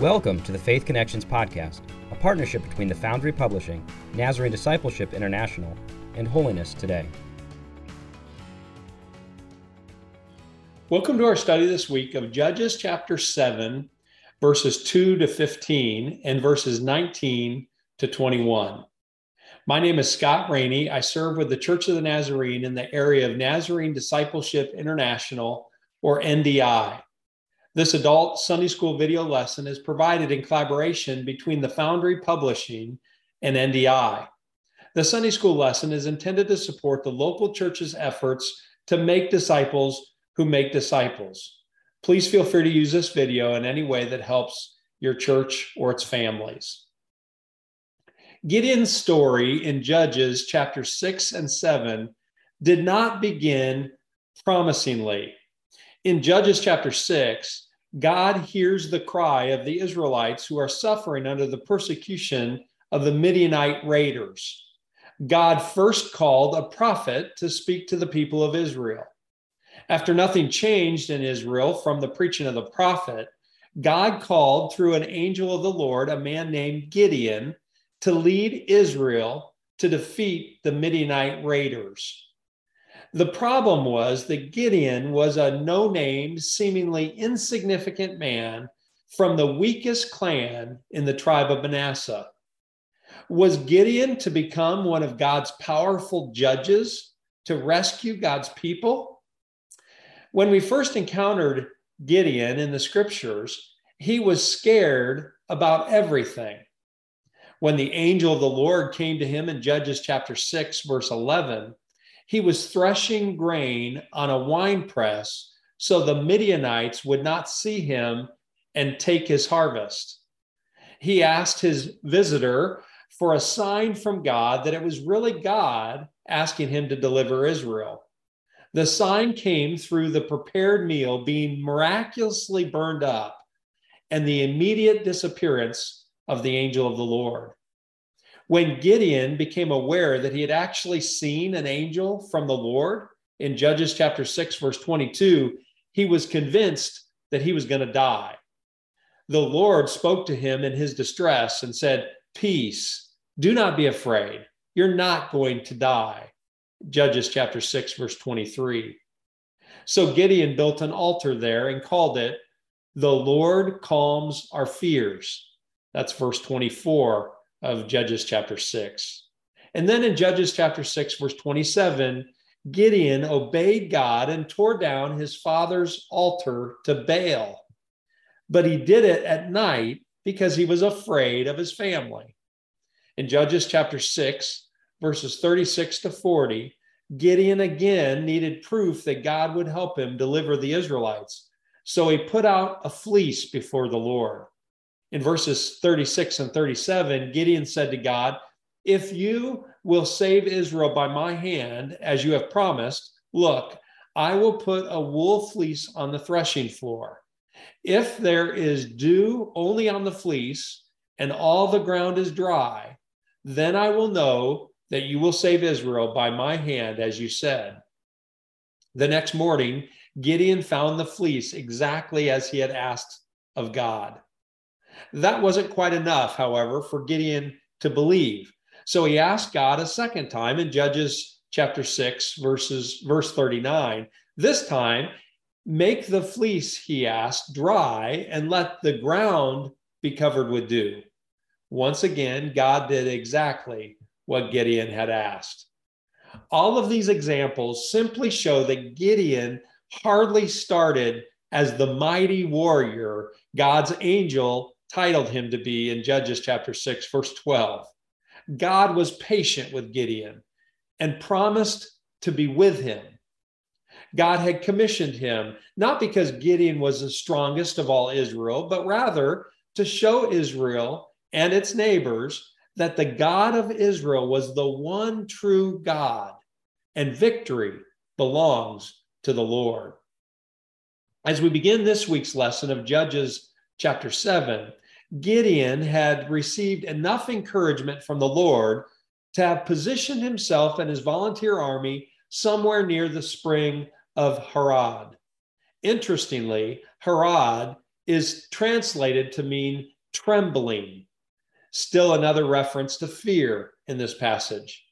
Welcome to the Faith Connections Podcast, a partnership between the Foundry Publishing, Nazarene Discipleship International, and Holiness Today. Welcome to our study this week of Judges chapter 7, verses 2 to 15, and verses 19 to 21. My name is Scott Rainey. I serve with the Church of the Nazarene in the area of Nazarene Discipleship International, or NDI. This adult Sunday school video lesson is provided in collaboration between the Foundry Publishing and NDI. The Sunday school lesson is intended to support the local church's efforts to make disciples who make disciples. Please feel free to use this video in any way that helps your church or its families. Gideon's story in Judges chapter 6 and 7 did not begin promisingly. In Judges chapter 6, God hears the cry of the Israelites who are suffering under the persecution of the Midianite raiders. God first called a prophet to speak to the people of Israel. After nothing changed in Israel from the preaching of the prophet, God called through an angel of the Lord a man named Gideon to lead Israel to defeat the Midianite raiders. The problem was that Gideon was a no name, seemingly insignificant man from the weakest clan in the tribe of Manasseh. Was Gideon to become one of God's powerful judges to rescue God's people? When we first encountered Gideon in the scriptures, he was scared about everything. When the angel of the Lord came to him in Judges chapter 6, verse 11, he was threshing grain on a wine press so the Midianites would not see him and take his harvest. He asked his visitor for a sign from God that it was really God asking him to deliver Israel. The sign came through the prepared meal being miraculously burned up and the immediate disappearance of the angel of the Lord. When Gideon became aware that he had actually seen an angel from the Lord in Judges chapter 6, verse 22, he was convinced that he was going to die. The Lord spoke to him in his distress and said, Peace, do not be afraid. You're not going to die. Judges chapter 6, verse 23. So Gideon built an altar there and called it, The Lord Calms Our Fears. That's verse 24 of Judges chapter 6. And then in Judges chapter 6, verse 27, Gideon obeyed God and tore down his father's altar to Baal. But he did it at night because he was afraid of his family. In Judges chapter 6, verses 36 to 40, Gideon again needed proof that God would help him deliver the Israelites. So he put out a fleece before the Lord in verses 36 and 37, Gideon said to God, If you will save Israel by my hand, as you have promised, look, I will put a wool fleece on the threshing floor. If there is dew only on the fleece and all the ground is dry, then I will know that you will save Israel by my hand, as you said. The next morning, Gideon found the fleece exactly as he had asked of God. That wasn't quite enough, however, for Gideon to believe. So he asked God a second time in Judges chapter 6, verses verse 39. This time, make the fleece, he asked, dry and let the ground be covered with dew. Once again, God did exactly what Gideon had asked. All of these examples simply show that Gideon hardly started as the mighty warrior God's angel titled him to be in Judges chapter 6, verse 12. God was patient with Gideon and promised to be with him. God had commissioned him, not because Gideon was the strongest of all Israel, but rather to show Israel and its neighbors that the God of Israel was the one true God, and victory belongs to the Lord. As we begin this week's lesson of Judges chapter 7, Gideon had received enough encouragement from the Lord to have positioned himself and his volunteer army somewhere near the spring of Harod. Interestingly, Harod is translated to mean trembling. Still another reference to fear in this passage.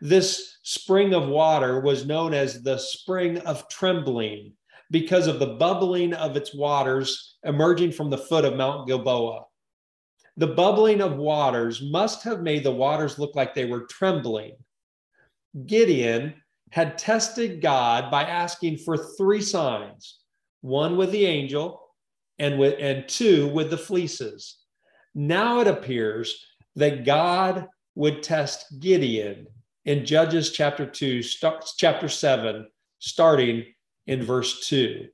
This spring of water was known as the spring of trembling because of the bubbling of its waters emerging from the foot of Mount Gilboa. The bubbling of waters must have made the waters look like they were trembling. Gideon had tested God by asking for three signs one with the angel and with and two with the fleeces now it appears that god would test gideon in judges chapter 2 st- chapter 7 starting in verse 2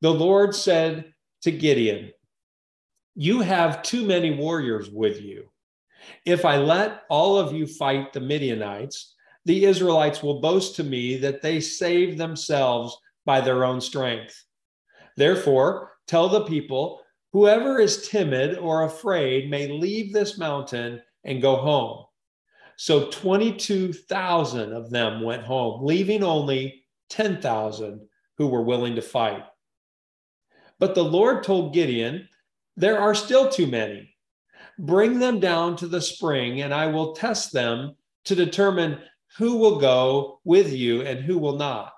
the lord said to gideon you have too many warriors with you. If I let all of you fight the Midianites, the Israelites will boast to me that they saved themselves by their own strength. Therefore, tell the people whoever is timid or afraid may leave this mountain and go home. So 22,000 of them went home, leaving only 10,000 who were willing to fight. But the Lord told Gideon, there are still too many. Bring them down to the spring, and I will test them to determine who will go with you and who will not.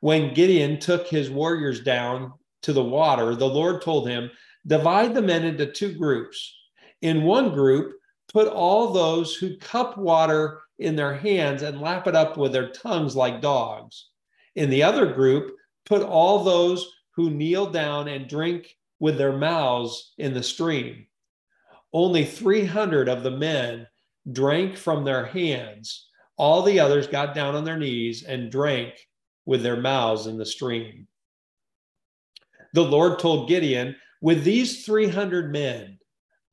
When Gideon took his warriors down to the water, the Lord told him, Divide the men into two groups. In one group, put all those who cup water in their hands and lap it up with their tongues like dogs. In the other group, put all those who kneel down and drink with their mouths in the stream. Only 300 of the men drank from their hands. All the others got down on their knees and drank with their mouths in the stream. The Lord told Gideon, With these 300 men,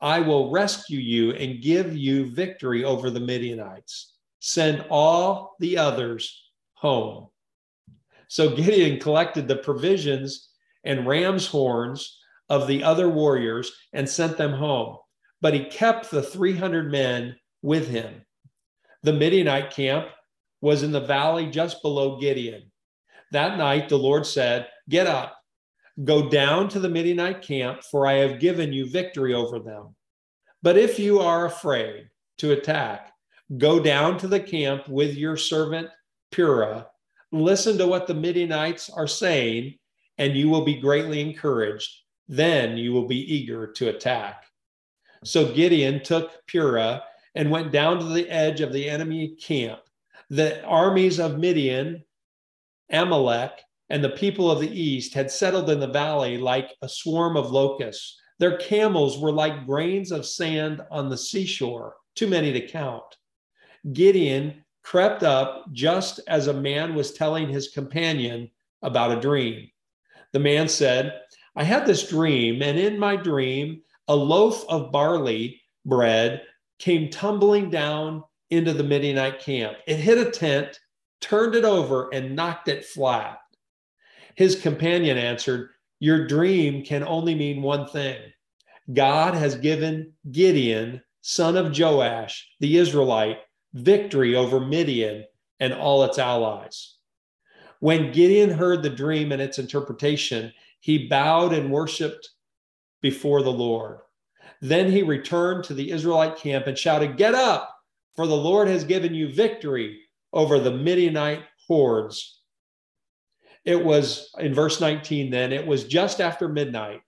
I will rescue you and give you victory over the Midianites. Send all the others home. So Gideon collected the provisions and ram's horns of the other warriors and sent them home. But he kept the 300 men with him. The Midianite camp was in the valley just below Gideon. That night, the Lord said, Get up, go down to the Midianite camp, for I have given you victory over them. But if you are afraid to attack, go down to the camp with your servant Purah. Listen to what the Midianites are saying, and you will be greatly encouraged then you will be eager to attack. So Gideon took Purah and went down to the edge of the enemy camp. The armies of Midian, Amalek, and the people of the east had settled in the valley like a swarm of locusts. Their camels were like grains of sand on the seashore, too many to count. Gideon crept up just as a man was telling his companion about a dream. The man said, I had this dream, and in my dream, a loaf of barley bread came tumbling down into the Midianite camp. It hit a tent, turned it over, and knocked it flat. His companion answered, Your dream can only mean one thing God has given Gideon, son of Joash, the Israelite, victory over Midian and all its allies. When Gideon heard the dream and its interpretation, he bowed and worshiped before the Lord. Then he returned to the Israelite camp and shouted, Get up, for the Lord has given you victory over the Midianite hordes. It was in verse 19, then, it was just after midnight,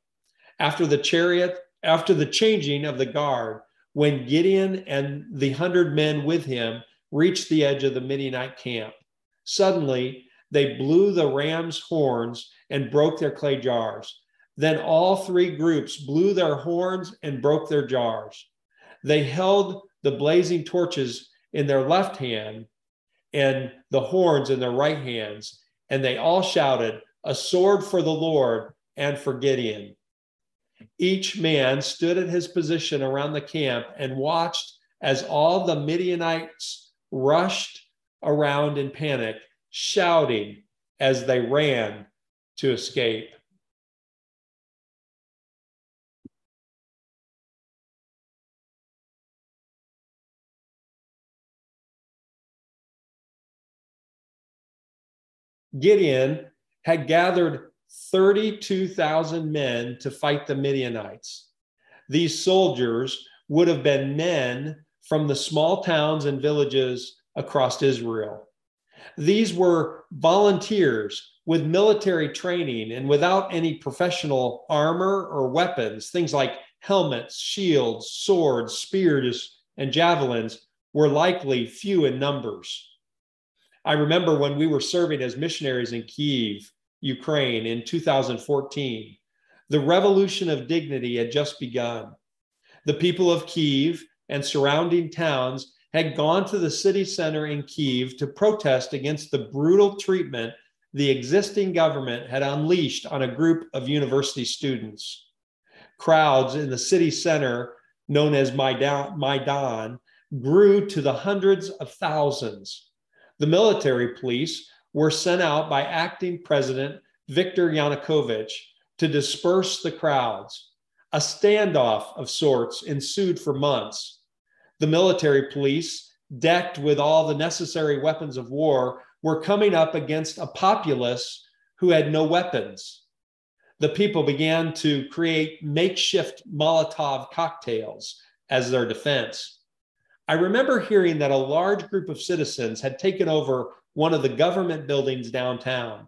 after the chariot, after the changing of the guard, when Gideon and the hundred men with him reached the edge of the Midianite camp. Suddenly, they blew the ram's horns and broke their clay jars. Then all three groups blew their horns and broke their jars. They held the blazing torches in their left hand and the horns in their right hands, and they all shouted, A sword for the Lord and for Gideon. Each man stood at his position around the camp and watched as all the Midianites rushed around in panic, shouting as they ran to escape. Gideon had gathered 32,000 men to fight the Midianites. These soldiers would have been men from the small towns and villages across Israel. These were volunteers with military training and without any professional armor or weapons, things like helmets, shields, swords, spears, and javelins were likely few in numbers. I remember when we were serving as missionaries in Kiev, Ukraine in 2014, the revolution of dignity had just begun. The people of Kiev and surrounding towns had gone to the city center in Kiev to protest against the brutal treatment the existing government had unleashed on a group of university students. Crowds in the city center, known as Maidan, grew to the hundreds of thousands. The military police were sent out by acting president Viktor Yanukovych to disperse the crowds. A standoff of sorts ensued for months. The military police, decked with all the necessary weapons of war, were coming up against a populace who had no weapons. The people began to create makeshift Molotov cocktails as their defense. I remember hearing that a large group of citizens had taken over one of the government buildings downtown.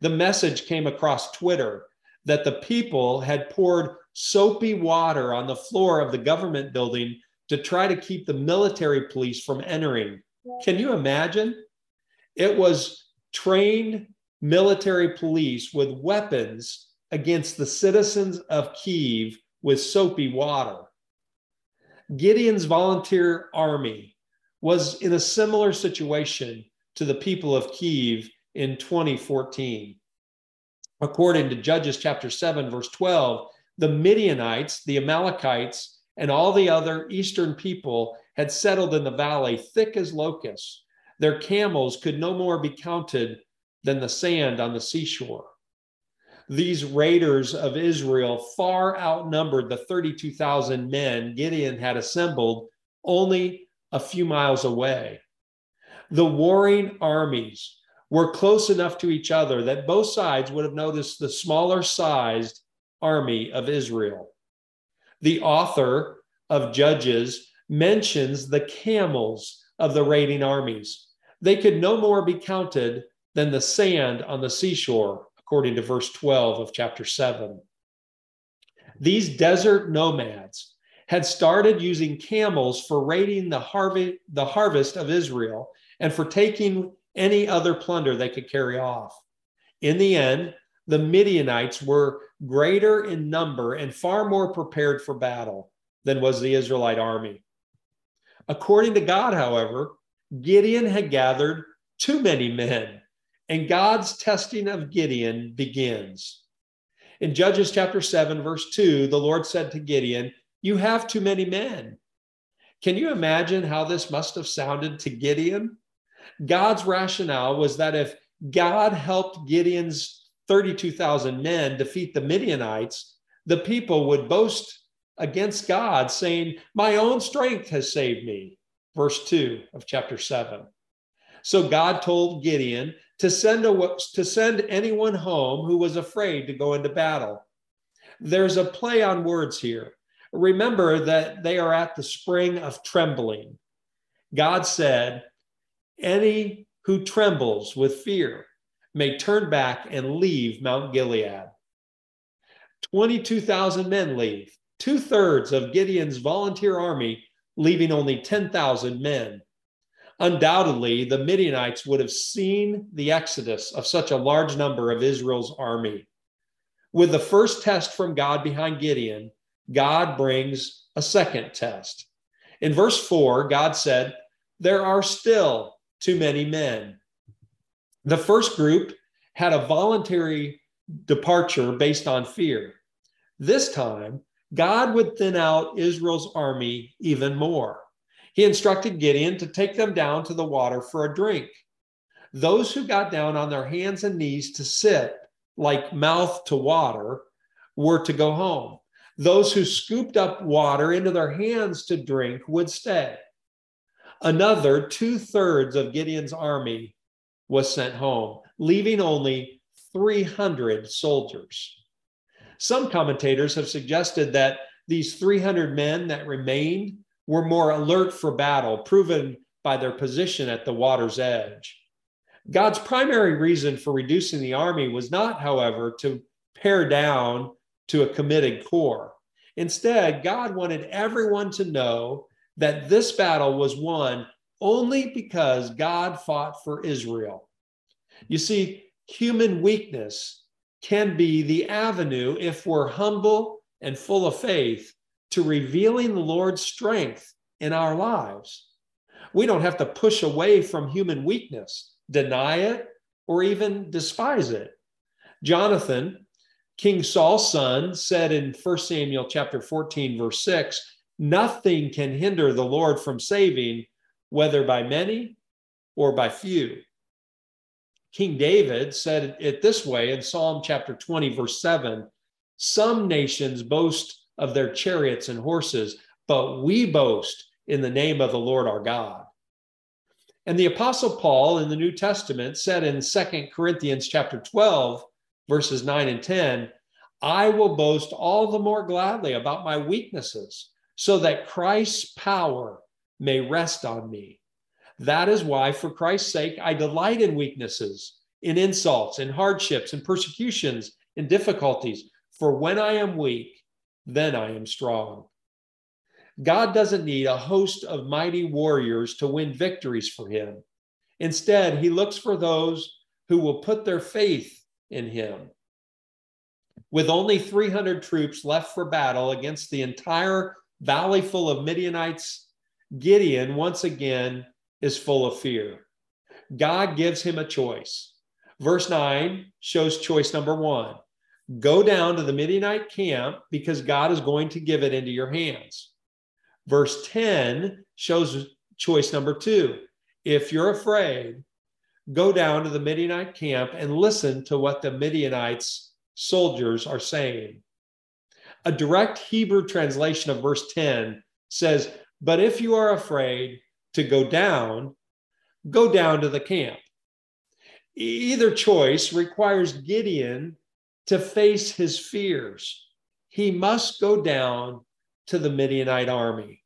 The message came across Twitter that the people had poured soapy water on the floor of the government building to try to keep the military police from entering. Can you imagine? It was trained military police with weapons against the citizens of Kiev with soapy water. Gideon's volunteer army was in a similar situation to the people of Kiev in 2014. According to Judges chapter 7, verse 12, the Midianites, the Amalekites, and all the other eastern people had settled in the valley thick as locusts. Their camels could no more be counted than the sand on the seashore. These raiders of Israel far outnumbered the 32,000 men Gideon had assembled only a few miles away. The warring armies were close enough to each other that both sides would have noticed the smaller sized army of Israel. The author of Judges mentions the camels of the raiding armies. They could no more be counted than the sand on the seashore, according to verse 12 of chapter 7. These desert nomads had started using camels for raiding the, harvest, the harvest of Israel and for taking any other plunder they could carry off. In the end, the Midianites were greater in number and far more prepared for battle than was the Israelite army. According to God, however, Gideon had gathered too many men, and God's testing of Gideon begins. In Judges chapter 7, verse 2, the Lord said to Gideon, You have too many men. Can you imagine how this must have sounded to Gideon? God's rationale was that if God helped Gideon's 32,000 men defeat the Midianites, the people would boast against God, saying, My own strength has saved me. Verse 2 of chapter 7. So God told Gideon to send, a, to send anyone home who was afraid to go into battle. There's a play on words here. Remember that they are at the spring of trembling. God said, any who trembles with fear may turn back and leave Mount Gilead. 22,000 men leave, two thirds of Gideon's volunteer army, leaving only 10,000 men. Undoubtedly, the Midianites would have seen the exodus of such a large number of Israel's army. With the first test from God behind Gideon, God brings a second test. In verse 4, God said, There are still too many men. The first group had a voluntary departure based on fear. This time, God would thin out Israel's army even more. He instructed Gideon to take them down to the water for a drink. Those who got down on their hands and knees to sit like mouth to water were to go home. Those who scooped up water into their hands to drink would stay. Another two thirds of Gideon's army was sent home. leaving only 300 soldiers. Some commentators have suggested that these 300 men that remained were more alert for battle, proven by their position at the water's edge. God's primary reason for reducing the army was not, however, to pare down to a committed corps. Instead, God wanted everyone to know that this battle was won only because God fought for Israel. You see, human weakness can be the avenue, if we're humble and full of faith, to revealing the Lord's strength in our lives. We don't have to push away from human weakness, deny it, or even despise it. Jonathan, King Saul's son, said in 1 Samuel chapter 14, verse 6, nothing can hinder the Lord from saving, whether by many or by few. King David said it this way in Psalm chapter 20, verse 7 Some nations boast of their chariots and horses, but we boast in the name of the Lord our God. And the apostle Paul in the New Testament said in Second Corinthians chapter 12 verses 9 and 10, I will boast all the more gladly about my weaknesses so that Christ's power may rest on me. That is why for Christ's sake I delight in weaknesses, in insults, in hardships, in persecutions, in difficulties, for when I am weak, then I am strong. God doesn't need a host of mighty warriors to win victories for him. Instead, he looks for those who will put their faith in him. With only 300 troops left for battle against the entire valley full of Midianites, Gideon once again is full of fear. God gives him a choice. Verse 9 shows choice number one go down to the Midianite camp because God is going to give it into your hands. Verse 10 shows choice number two. If you're afraid, go down to the Midianite camp and listen to what the Midianites soldiers are saying. A direct Hebrew translation of verse 10 says, But if you are afraid to go down, go down to the camp. Either choice requires Gideon to face his fears. He must go down to the Midianite army.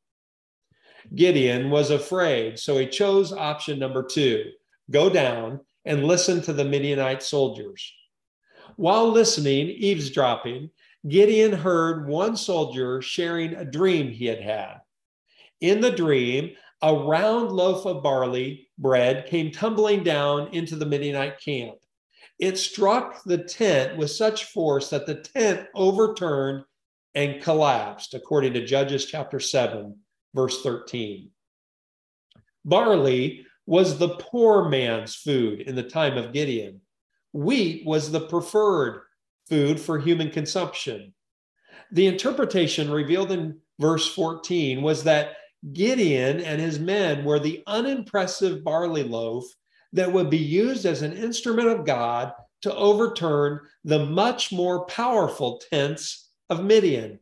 Gideon was afraid, so he chose option number two go down and listen to the Midianite soldiers. While listening, eavesdropping, Gideon heard one soldier sharing a dream he had had. In the dream, a round loaf of barley bread came tumbling down into the Midianite camp. It struck the tent with such force that the tent overturned and collapsed, according to Judges chapter 7, verse 13. Barley was the poor man's food in the time of Gideon. Wheat was the preferred food for human consumption. The interpretation revealed in verse 14 was that Gideon and his men were the unimpressive barley loaf that would be used as an instrument of God to overturn the much more powerful tents of Midian.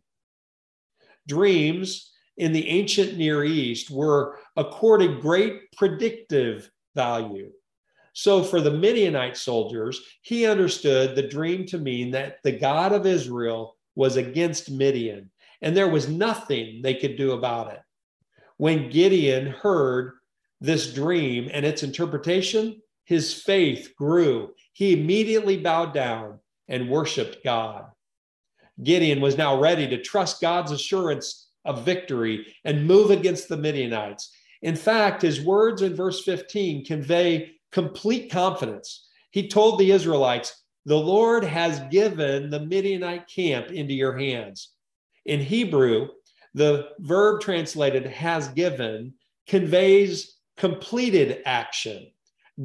Dreams in the ancient Near East were accorded great predictive value. So, for the Midianite soldiers, he understood the dream to mean that the God of Israel was against Midian, and there was nothing they could do about it. When Gideon heard this dream and its interpretation, his faith grew. He immediately bowed down and worshiped God. Gideon was now ready to trust God's assurance of victory and move against the Midianites. In fact, his words in verse 15 convey complete confidence. He told the Israelites, The Lord has given the Midianite camp into your hands. In Hebrew, the verb translated has given conveys completed action.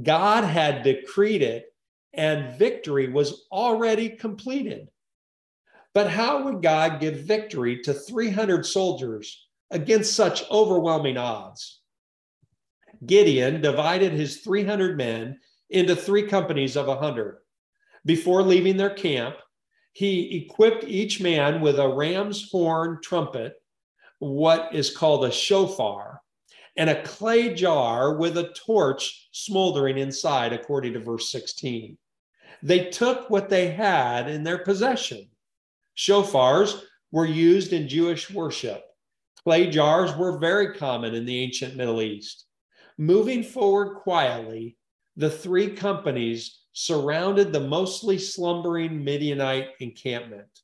God had decreed it, and victory was already completed. But how would God give victory to 300 soldiers against such overwhelming odds? Gideon divided his 300 men into three companies of 100. Before leaving their camp, he equipped each man with a ram's horn trumpet, what is called a shofar, and a clay jar with a torch smoldering inside, according to verse 16. They took what they had in their possession. Shofars were used in Jewish worship. Clay jars were very common in the ancient Middle East. Moving forward quietly, the three companies surrounded the mostly slumbering Midianite encampment.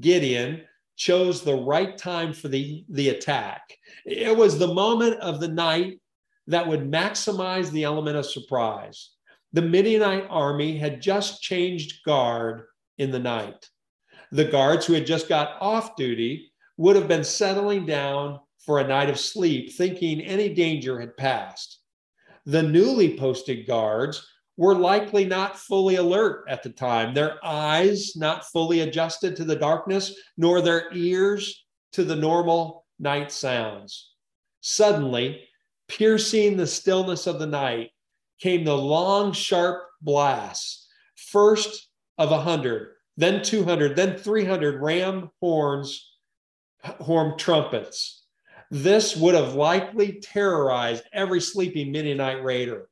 Gideon chose the right time for the, the attack. It was the moment of the night that would maximize the element of surprise. The Midianite army had just changed guard in the night. The guards who had just got off duty would have been settling down for a night of sleep, thinking any danger had passed. The newly posted guards were likely not fully alert at the time, their eyes not fully adjusted to the darkness, nor their ears to the normal night sounds. Suddenly, piercing the stillness of the night, came the long, sharp blasts, first of a hundred, then 200, then 300 ram horns, horn trumpets. This would have likely terrorized every sleeping Midianite raider.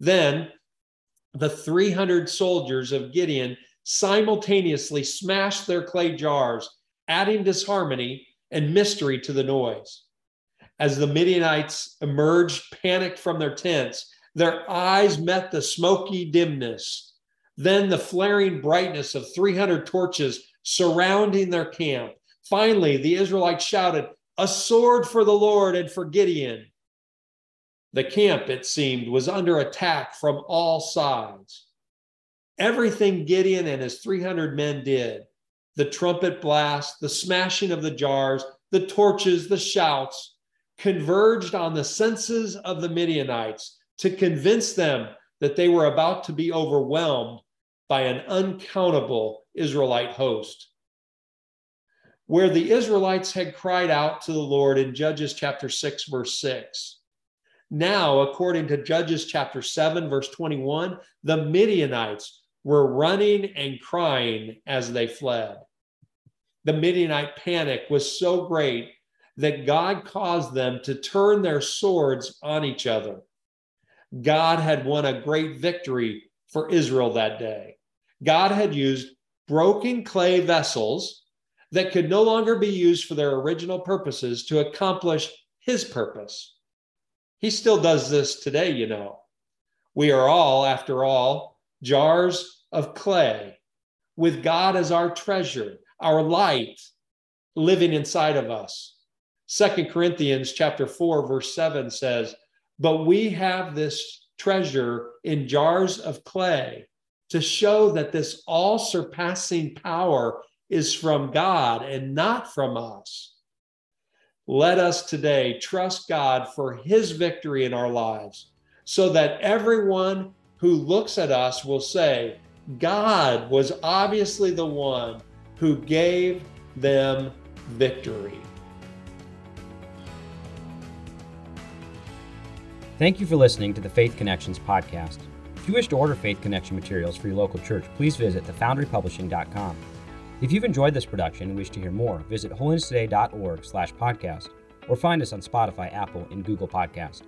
Then the 300 soldiers of Gideon simultaneously smashed their clay jars, adding disharmony and mystery to the noise. As the Midianites emerged panicked from their tents, their eyes met the smoky dimness, then the flaring brightness of 300 torches surrounding their camp. Finally, the Israelites shouted, A sword for the Lord and for Gideon. The camp, it seemed, was under attack from all sides. Everything Gideon and his 300 men did the trumpet blast, the smashing of the jars, the torches, the shouts converged on the senses of the Midianites to convince them that they were about to be overwhelmed by an uncountable Israelite host. Where the Israelites had cried out to the Lord in Judges chapter 6, verse 6, now, according to Judges chapter 7, verse 21, the Midianites were running and crying as they fled. The Midianite panic was so great that God caused them to turn their swords on each other. God had won a great victory for Israel that day. God had used broken clay vessels that could no longer be used for their original purposes to accomplish his purpose. He still does this today, you know. We are all, after all, jars of clay with God as our treasure, our light living inside of us. Second Corinthians chapter 4 verse 7 says, "But we have this treasure in jars of clay to show that this all surpassing power is from God and not from us." Let us today trust God for his victory in our lives so that everyone who looks at us will say, God was obviously the one who gave them victory. Thank you for listening to the Faith Connections podcast. If you wish to order Faith Connection materials for your local church, please visit thefoundrypublishing.com. If you've enjoyed this production and wish to hear more, visit holinesstoday.org slash podcast or find us on Spotify, Apple, and Google Podcast.